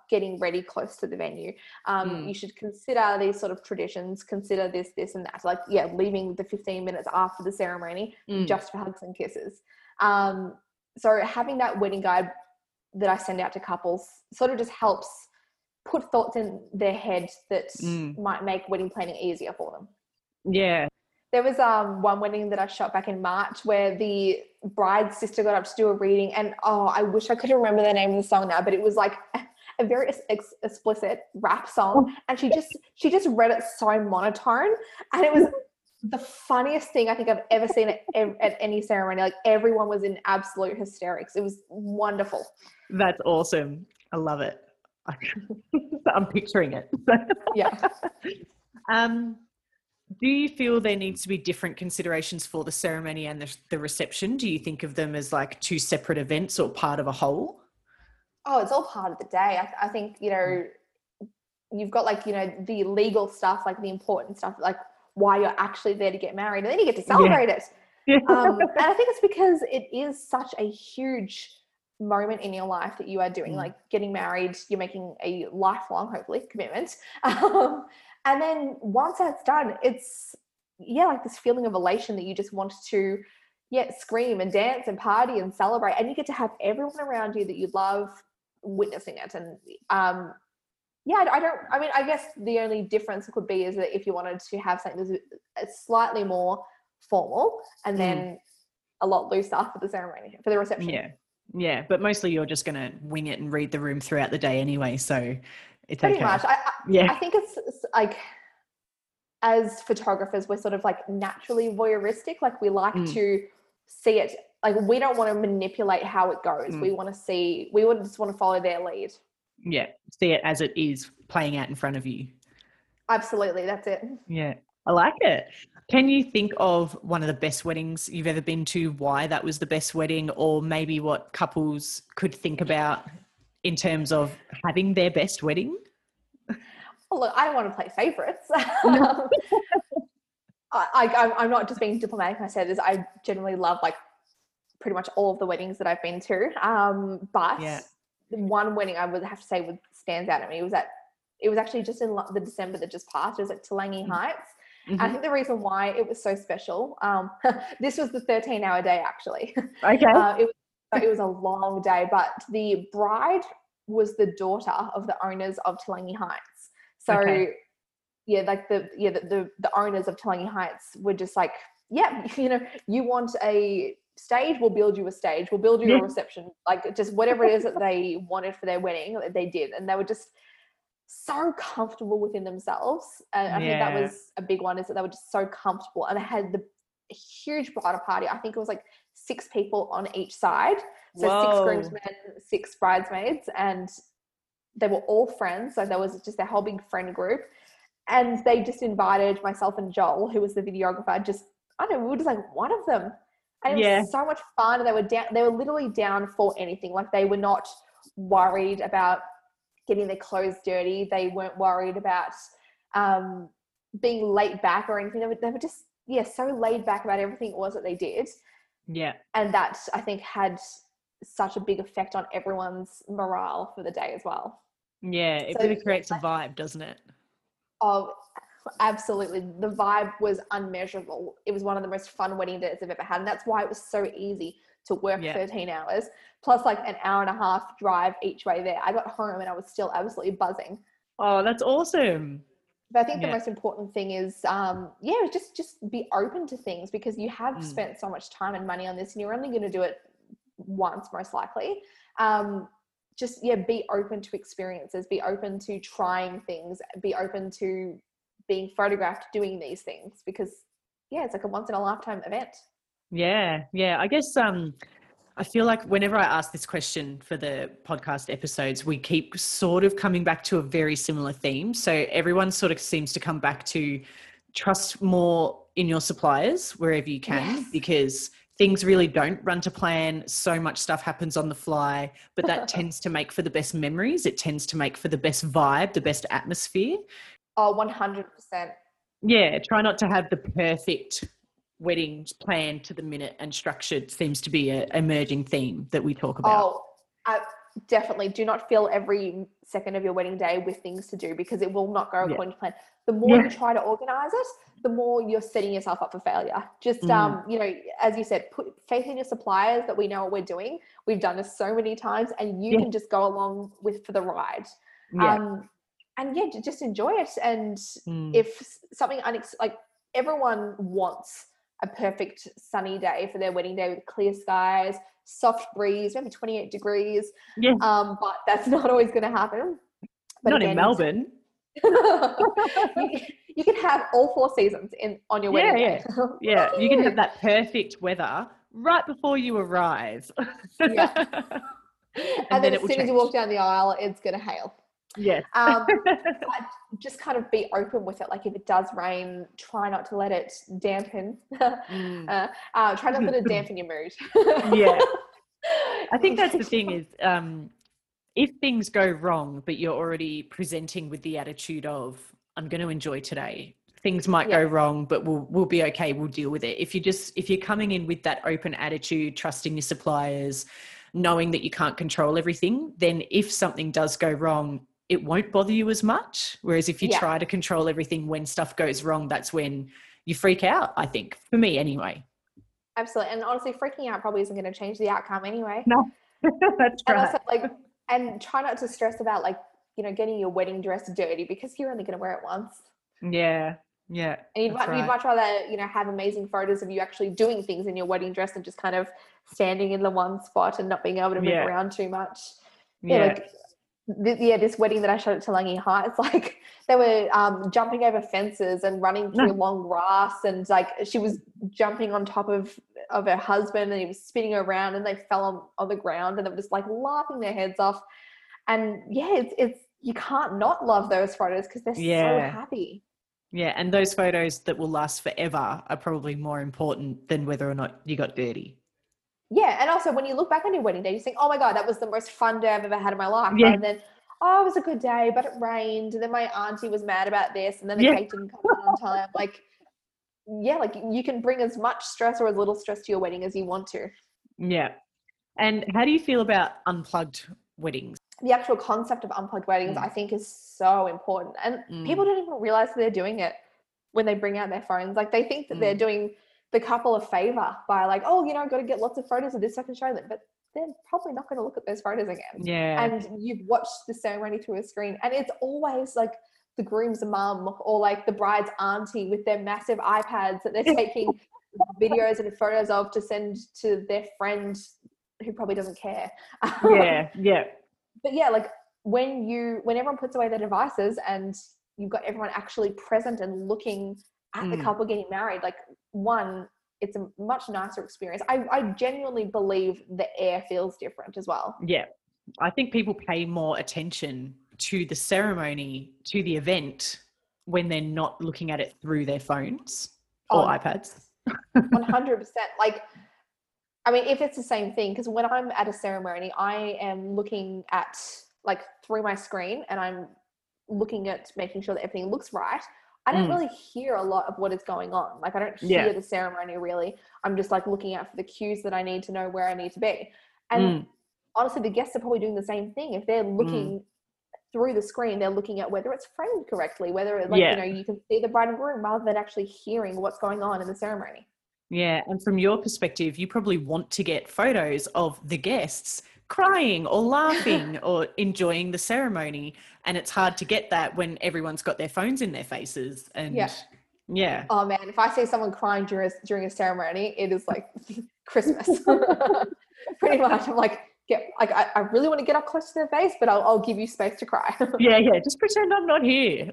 getting ready close to the venue. Um, mm. You should consider these sort of traditions. Consider this, this, and that. Like yeah, leaving the 15 minutes after the ceremony mm. just for hugs and kisses. Um, so having that wedding guide that I send out to couples sort of just helps put thoughts in their head that mm. might make wedding planning easier for them. Yeah, there was um, one wedding that I shot back in March where the bride's sister got up to do a reading, and oh, I wish I could remember the name of the song now, but it was like a very ex- explicit rap song, and she just she just read it so monotone, and it was the funniest thing I think I've ever seen at, at any ceremony. Like everyone was in absolute hysterics. It was wonderful. That's awesome. I love it. I'm picturing it. yeah. Um, do you feel there needs to be different considerations for the ceremony and the, the reception? Do you think of them as like two separate events or part of a whole? Oh, it's all part of the day. I, I think, you know, you've got like, you know, the legal stuff, like the important stuff, like why you're actually there to get married, and then you get to celebrate yeah. it. Yeah. Um, and I think it's because it is such a huge moment in your life that you are doing, mm. like getting married, you're making a lifelong, hopefully, commitment. Um, and then once that's done, it's yeah, like this feeling of elation that you just want to yeah, scream and dance and party and celebrate. And you get to have everyone around you that you love witnessing it. And um yeah, I don't I mean, I guess the only difference could be is that if you wanted to have something that's slightly more formal and then mm. a lot looser for the ceremony, for the reception. Yeah. Yeah, but mostly you're just going to wing it and read the room throughout the day anyway. So it's pretty okay. much. I, I, yeah, I think it's, it's like as photographers, we're sort of like naturally voyeuristic. Like we like mm. to see it. Like we don't want to manipulate how it goes. Mm. We want to see. We would just want to follow their lead. Yeah, see it as it is playing out in front of you. Absolutely, that's it. Yeah, I like it. Can you think of one of the best weddings you've ever been to? Why that was the best wedding, or maybe what couples could think about in terms of having their best wedding? Well, look, I don't want to play favorites. I, I, I'm not just being diplomatic. I said this. I generally love like pretty much all of the weddings that I've been to. Um, but yeah. one wedding I would have to say would stands out at me. Was at it was actually just in the December that just passed. It was at Toolangi mm-hmm. Heights. Mm-hmm. I think the reason why it was so special, um, this was the 13 hour day actually. Okay. Uh, it was it was a long day, but the bride was the daughter of the owners of Toolangi Heights. So okay. yeah, like the yeah the, the, the owners of Toolangi Heights were just like, yeah, you know, you want a stage, we'll build you a stage, we'll build you yeah. a reception, like just whatever it is that they wanted for their wedding, they did, and they were just so comfortable within themselves. And I yeah. think that was a big one is that they were just so comfortable and they had the huge bridal party. I think it was like six people on each side. So Whoa. six groomsmen, six bridesmaids, and they were all friends. So there was just a whole big friend group. And they just invited myself and Joel, who was the videographer, just I don't know, we were just like one of them. And it yeah. was so much fun. And they were down they were literally down for anything. Like they were not worried about getting their clothes dirty. They weren't worried about um, being laid back or anything. They were, they were just yeah, so laid back about everything it was that they did. Yeah. And that I think had such a big effect on everyone's morale for the day as well. Yeah, it so, really creates a vibe, doesn't it? Oh, absolutely. The vibe was unmeasurable. It was one of the most fun wedding days I've ever had. And that's why it was so easy to work yeah. 13 hours plus like an hour and a half drive each way there. I got home and I was still absolutely buzzing. Oh, that's awesome. But I think yeah. the most important thing is, um, yeah, just just be open to things because you have mm. spent so much time and money on this, and you're only going to do it once, most likely. Um, just yeah, be open to experiences. Be open to trying things. Be open to being photographed doing these things because yeah, it's like a once in a lifetime event. Yeah, yeah. I guess um, I feel like whenever I ask this question for the podcast episodes, we keep sort of coming back to a very similar theme. So everyone sort of seems to come back to trust more in your suppliers wherever you can Yes. because things really don't run to plan. So much stuff happens on the fly, but that tends to make for the best memories. It tends to make for the best vibe, the best atmosphere. Oh, 100%. Yeah, try not to have the perfect wedding planned to the minute and structured seems to be a emerging theme that we talk about. Oh, I definitely do not fill every second of your wedding day with things to do because it will not go Yeah. according to plan. The more Yeah. you try to organize it, the more you're setting yourself up for failure. Just Mm. um, you know, as you said, put faith in your suppliers that we know what we're doing. We've done this so many times, and you Yeah. can just go along with for the ride. yeah. Um, and yeah, just enjoy it. And Mm. if something unex- like everyone wants a perfect sunny day for their wedding day with clear skies, soft breeze, maybe 28 degrees. Yeah. Um, but that's not always going to happen. But Not in Melbourne. you, you can have all four seasons in on your wedding yeah. day. Yeah, Lucky you can have that perfect weather right before you arrive. Yeah. and, And, then, then, as soon as you walk down the aisle, it's going to hail. Yes. Um, just kind of be open with it. Like if it does rain, try not to let it dampen. Mm. uh, uh, try not to let it dampen your mood. Yeah. I think that's the thing is um, if things go wrong, but you're already presenting with the attitude of, I'm going to enjoy today. Things might go wrong, but we'll we'll be okay. We'll deal with it. If you just if you're coming in with that open attitude, trusting your suppliers, knowing that you can't control everything, then if something does go wrong, it won't bother you as much. Whereas if you Yeah. try to control everything when stuff goes wrong, that's when you freak out. I think for me anyway. Absolutely. And honestly, freaking out probably isn't going to change the outcome anyway. No, that's And right. also, like, and try not to stress about like you know getting your wedding dress dirty because you're only going to wear it once. Yeah, yeah. And you'd, much, you'd much rather, you know, have amazing photos of you actually doing things in your wedding dress and just kind of standing in the one spot and not being able to move Yeah. around too much. Yeah, Yeah, like th- yeah, this wedding that I showed at Toolangi Heights, like they were um, jumping over fences and running through long grass, and like she was jumping on top of of her husband, and he was spinning around, and they fell on, on the ground, and they were just like laughing their heads off. And yeah, it's it's you can't not love those photos because they're so happy. yeah. And those photos that will last forever are probably more important than whether or not you got dirty. Yeah, and also when you look back on your wedding day, you think, "Oh my god, that was the most fun day I've ever had in my life." Yeah. And then, "Oh, it was a good day, but it rained." And then my auntie was mad about this, and then the Yeah. cake didn't come on time. Like, yeah, like you can bring as much stress or as little stress to your wedding as you want to. Yeah. And how do you feel about unplugged weddings? The actual concept of unplugged weddings, Mm. I think, is so important, and people don't even realize they're doing it when they bring out their phones. Like they think that they're Mm. doing the couple a favor by like, "Oh, you know, I've got to get lots of photos of this so I can show them," but they're probably not going to look at those photos again. Yeah. and you've watched the ceremony through a screen and it's always like the groom's mum or like the bride's auntie with their massive ipads that they're taking videos and photos of to send to their friend who probably doesn't care yeah. Yeah. but yeah like when you when everyone puts away their devices and you've got everyone actually present and looking at the Mm. couple getting married like one it's a much nicer experience I, I genuinely believe the air feels different as well Yeah. I think people pay more attention to the ceremony, to the event, when they're not looking at it through their phones or Oh, iPads. One hundred percent. Like, I mean, if it's the same thing, because when I'm at a ceremony, I am looking at like through my screen, and I'm looking at making sure that everything looks right. I don't Mm. really hear a lot of what is going on. Like, I don't hear Yeah. the ceremony really. I'm just like looking out for the cues that I need to know where I need to be. And Mm. honestly, the guests are probably doing the same thing. If they're looking through the screen, they're looking at whether it's framed correctly, whether like Yeah. you know you can see the bride and groom rather than actually hearing what's going on in the ceremony. Yeah. And from your perspective, you probably want to get photos of the guests crying or laughing or enjoying the ceremony. And it's hard to get that when everyone's got their phones in their faces. And Yeah. yeah. Oh man, if I see someone crying during a, during a ceremony, it is like Christmas. Pretty much, I'm like, get like I, I really want to get up close to their face, but I'll, I'll give you space to cry. Yeah. Yeah. Just pretend I'm not here.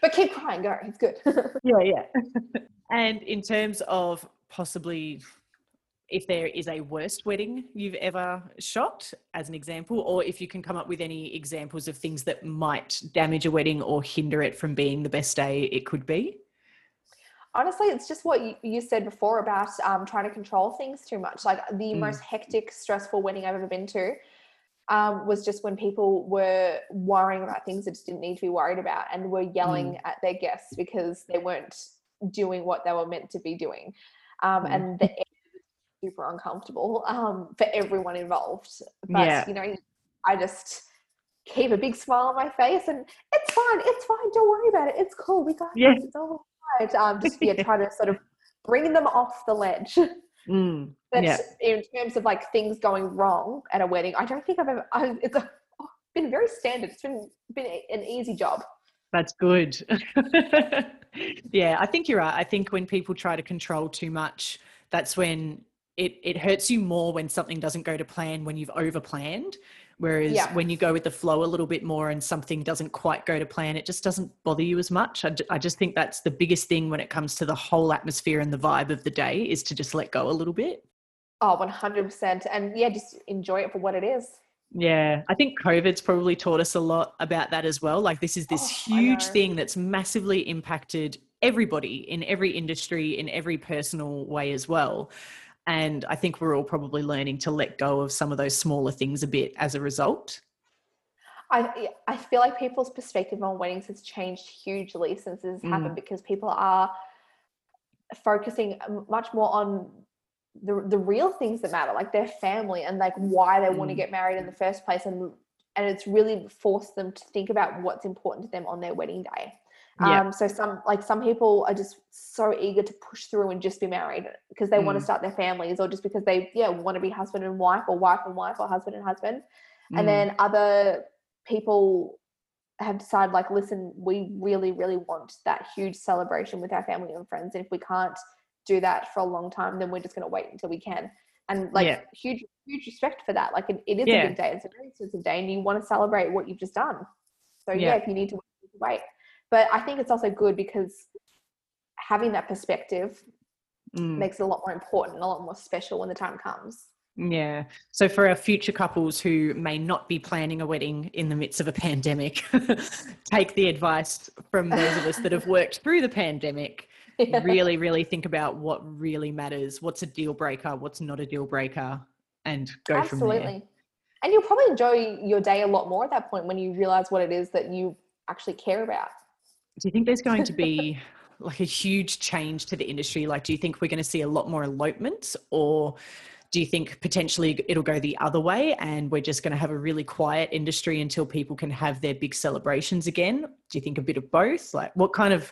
but keep crying, go. It's good. yeah. Yeah. and in terms of possibly if there is a worst wedding you've ever shot, as an example, or if you can come up with any examples of things that might damage a wedding or hinder it from being the best day it could be? Honestly, it's just what you, you said before about um, trying to control things too much. Like the mm. most hectic, stressful wedding I've ever been to um, was just when people were worrying about things that just didn't need to be worried about and were yelling mm. at their guests because they weren't doing what they were meant to be doing. Um, mm. And the super uncomfortable um, for everyone involved. But, yeah. you know, I just keep a big smile on my face and it's fine, it's fine, don't worry about it, it's cool, we got yeah. this, it's all right. Um, just yeah, try to sort of bring them off the ledge. Mm, but yeah. in terms of like things going wrong at a wedding, I don't think I've ever. I, it's a, been very standard. It's been been an easy job. That's good. yeah, I think you're right. I think when people try to control too much, that's when it it hurts you more when something doesn't go to plan when you've over planned. Whereas yeah. when you go with the flow a little bit more and something doesn't quite go to plan, it just doesn't bother you as much. I, I just think that's the biggest thing when it comes to the whole atmosphere and the vibe of the day is to just let go a little bit. Oh, 100%. And yeah, just enjoy it for what it is. Yeah, I think COVID's probably taught us a lot about that as well. Like, this is this oh, huge thing that's massively impacted everybody in every industry, in every personal way as well. And I think we're all probably learning to let go of some of those smaller things a bit as a result. I, I feel like people's perspective on weddings has changed hugely since this has mm. happened because people are focusing much more on the, the real things that matter, like their family and like why they mm. want to get married in the first place. And, and it's really forced them to think about what's important to them on their wedding day. Yeah. Um, so some like some people are just so eager to push through and just be married because they mm. want to start their families or just because they yeah want to be husband and wife or wife and wife or husband and husband. Mm. And then other people have decided like listen we really really want that huge celebration with our family and friends and if we can't do that for a long time then we're just going to wait until we can and like yeah. huge huge respect for that like it, it is yeah. a big day it's a very expensive day and you want to celebrate what you've just done so yeah, yeah if you need to wait but I think it's also good because having that perspective mm. makes it a lot more important and a lot more special when the time comes. Yeah. So for our future couples who may not be planning a wedding in the midst of a pandemic, take the advice from those of us that have worked through the pandemic. Yeah. Really, really think about what really matters. What's a deal breaker? What's not a deal breaker? And go Absolutely. from there. And you'll probably enjoy your day a lot more at that point when you realize what it is that you actually care about. Do you think there's going to be like a huge change to the industry? Like, do you think we're going to see a lot more elopements or do you think potentially it'll go the other way and we're just going to have a really quiet industry until people can have their big celebrations again? Do you think a bit of both? Like, what kind of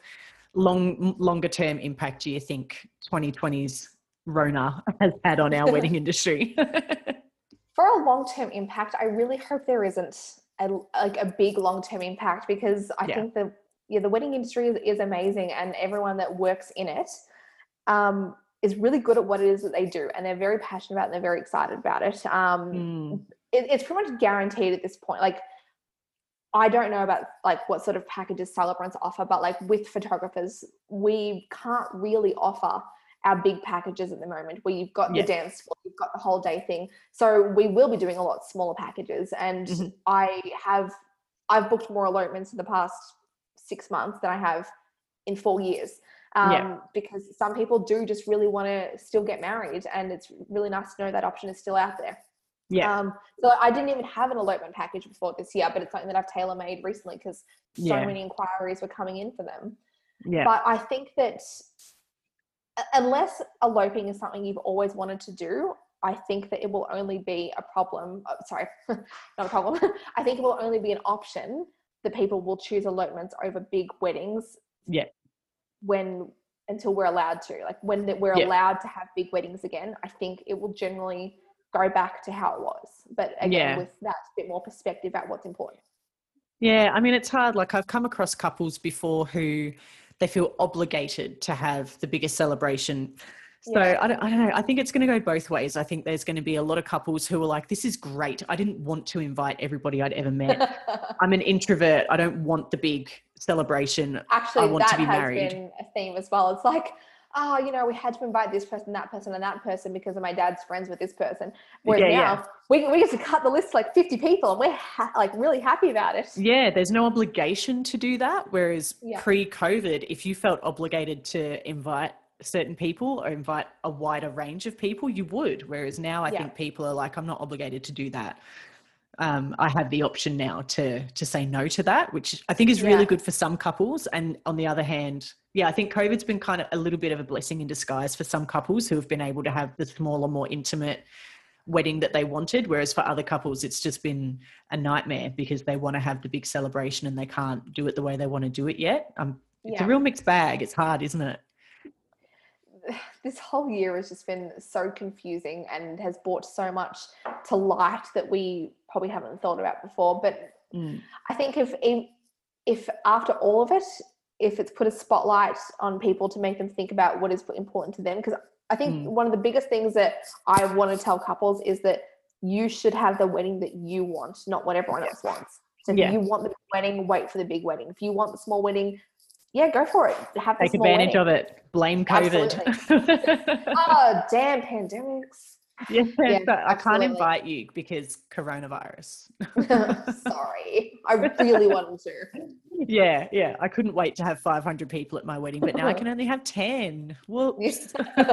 long, longer term impact do you think 2020's Rona has had on our wedding industry? For a long term impact, I really hope there isn't a, like a big long term impact because I yeah. think that yeah, the wedding industry is, is amazing, and everyone that works in it um, is really good at what it is that they do, and they're very passionate about it. and They're very excited about it. Um, mm. it. It's pretty much guaranteed at this point. Like, I don't know about like what sort of packages celebrants offer, but like with photographers, we can't really offer our big packages at the moment where you've got the dance floor, you've got the whole day thing. So we will be doing a lot smaller packages. And mm-hmm. I have I've booked more elopements in the past six months than I have in four years. Um, yeah. Because some people do just really want to still get married, and it's really nice to know that option is still out there. Yeah. Um, so I didn't even have an elopement package before this year, but it's something that I've tailor made recently because so yeah. many inquiries were coming in for them. Yeah. But I think that unless eloping is something you've always wanted to do, I think that it will only be a problem. Oh, sorry, not a problem. I think it will only be an option the people will choose elopements over big weddings. Yeah. When until we're allowed to, like when we're yeah. allowed to have big weddings again, I think it will generally go back to how it was. But again, yeah. with that bit more perspective at what's important. Yeah, I mean, it's hard. Like I've come across couples before who they feel obligated to have the biggest celebration so yeah. I, don't, I don't know. I think it's going to go both ways. I think there's going to be a lot of couples who are like, this is great. I didn't want to invite everybody I'd ever met. I'm an introvert. I don't want the big celebration. Actually, I want that to be has married. been a theme as well. It's like, oh, you know, we had to invite this person, that person, and that person because of my dad's friends with this person. Whereas yeah, now yeah. we, we get to cut the list to like 50 people and we're ha- like really happy about it. Yeah, there's no obligation to do that. Whereas yeah. pre COVID, if you felt obligated to invite certain people or invite a wider range of people, you would. Whereas now I think people are like, I'm not obligated to do that. Um, I have the option now to to say no to that, which I think is really good for some couples. And on the other hand, yeah, I think COVID's been kind of a little bit of a blessing in disguise for some couples who have been able to have the smaller, more intimate wedding that they wanted. Whereas for other couples, it's just been a nightmare because they want to have the big celebration and they can't do it the way they want to do it yet. Um, it's yeah. a real mixed bag. It's hard, isn't it? This whole year has just been so confusing and has brought so much to light that we probably haven't thought about before. But mm. I think if, if if after all of it, if it's put a spotlight on people to make them think about what is important to them because i think mm. one of the biggest things that i want to tell couples is that you should have the wedding that you want not what everyone else wants so if yeah. you want the wedding wait for the big wedding if you want the small wedding yeah go for it have take advantage wedding. of it blame covid oh damn pandemics yeah, yeah I can't invite you because coronavirus. Sorry, I really wanted to. Yeah, yeah. I couldn't wait to have 500 people at my wedding, but now I can only have 10. Whoops.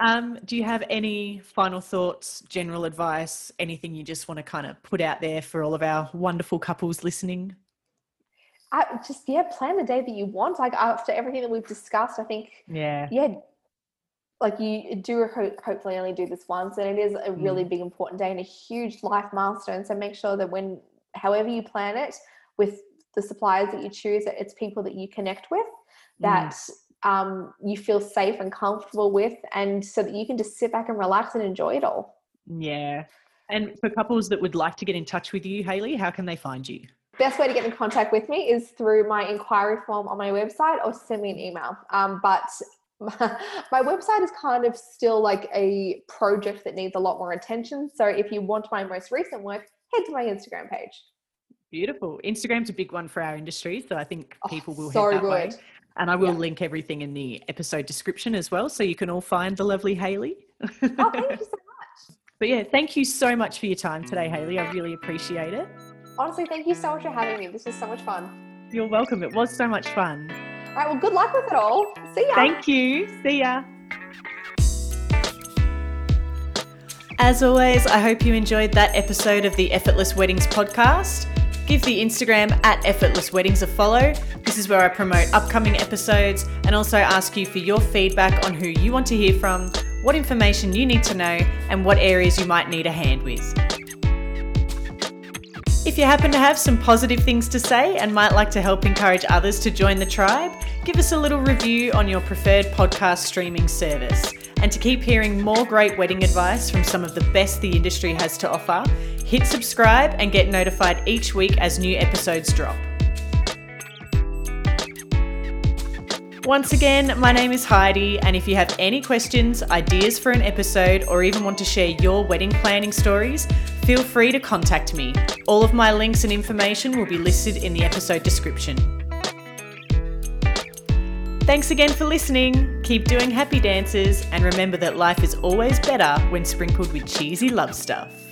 um, do you have any final thoughts, general advice, anything you just want to kind of put out there for all of our wonderful couples listening? I just yeah, plan the day that you want. Like after everything that we've discussed, I think yeah, yeah, like you do ho- hopefully only do this once and it is a really mm. big important day and a huge life milestone so make sure that when however you plan it with the suppliers that you choose that it's people that you connect with that mm. um, you feel safe and comfortable with and so that you can just sit back and relax and enjoy it all yeah and for couples that would like to get in touch with you Hayley, how can they find you best way to get in contact with me is through my inquiry form on my website or send me an email um, but my, website is kind of still like a project that needs a lot more attention. So if you want my most recent work, head to my Instagram page. Beautiful. Instagram's a big one for our industry, so I think oh, people will so head that good. way. And I will yeah. link everything in the episode description as well, so you can all find the lovely Hayley. oh, thank you so much. But yeah, thank you so much for your time today, Hayley. I really appreciate it. Honestly, thank you so much for having me. This was so much fun. You're welcome. It was so much fun. All right, well, good luck with it all. See ya. Thank you. See ya. As always, I hope you enjoyed that episode of the Effortless Weddings podcast. Give the Instagram at Effortless Weddings a follow. This is where I promote upcoming episodes and also ask you for your feedback on who you want to hear from, what information you need to know, and what areas you might need a hand with. If you happen to have some positive things to say and might like to help encourage others to join the tribe, give us a little review on your preferred podcast streaming service. And to keep hearing more great wedding advice from some of the best the industry has to offer, hit subscribe and get notified each week as new episodes drop. Once again, my name is Heidi, and if you have any questions, ideas for an episode, or even want to share your wedding planning stories, feel free to contact me. All of my links and information will be listed in the episode description. Thanks again for listening. Keep doing happy dances, and remember that life is always better when sprinkled with cheesy love stuff.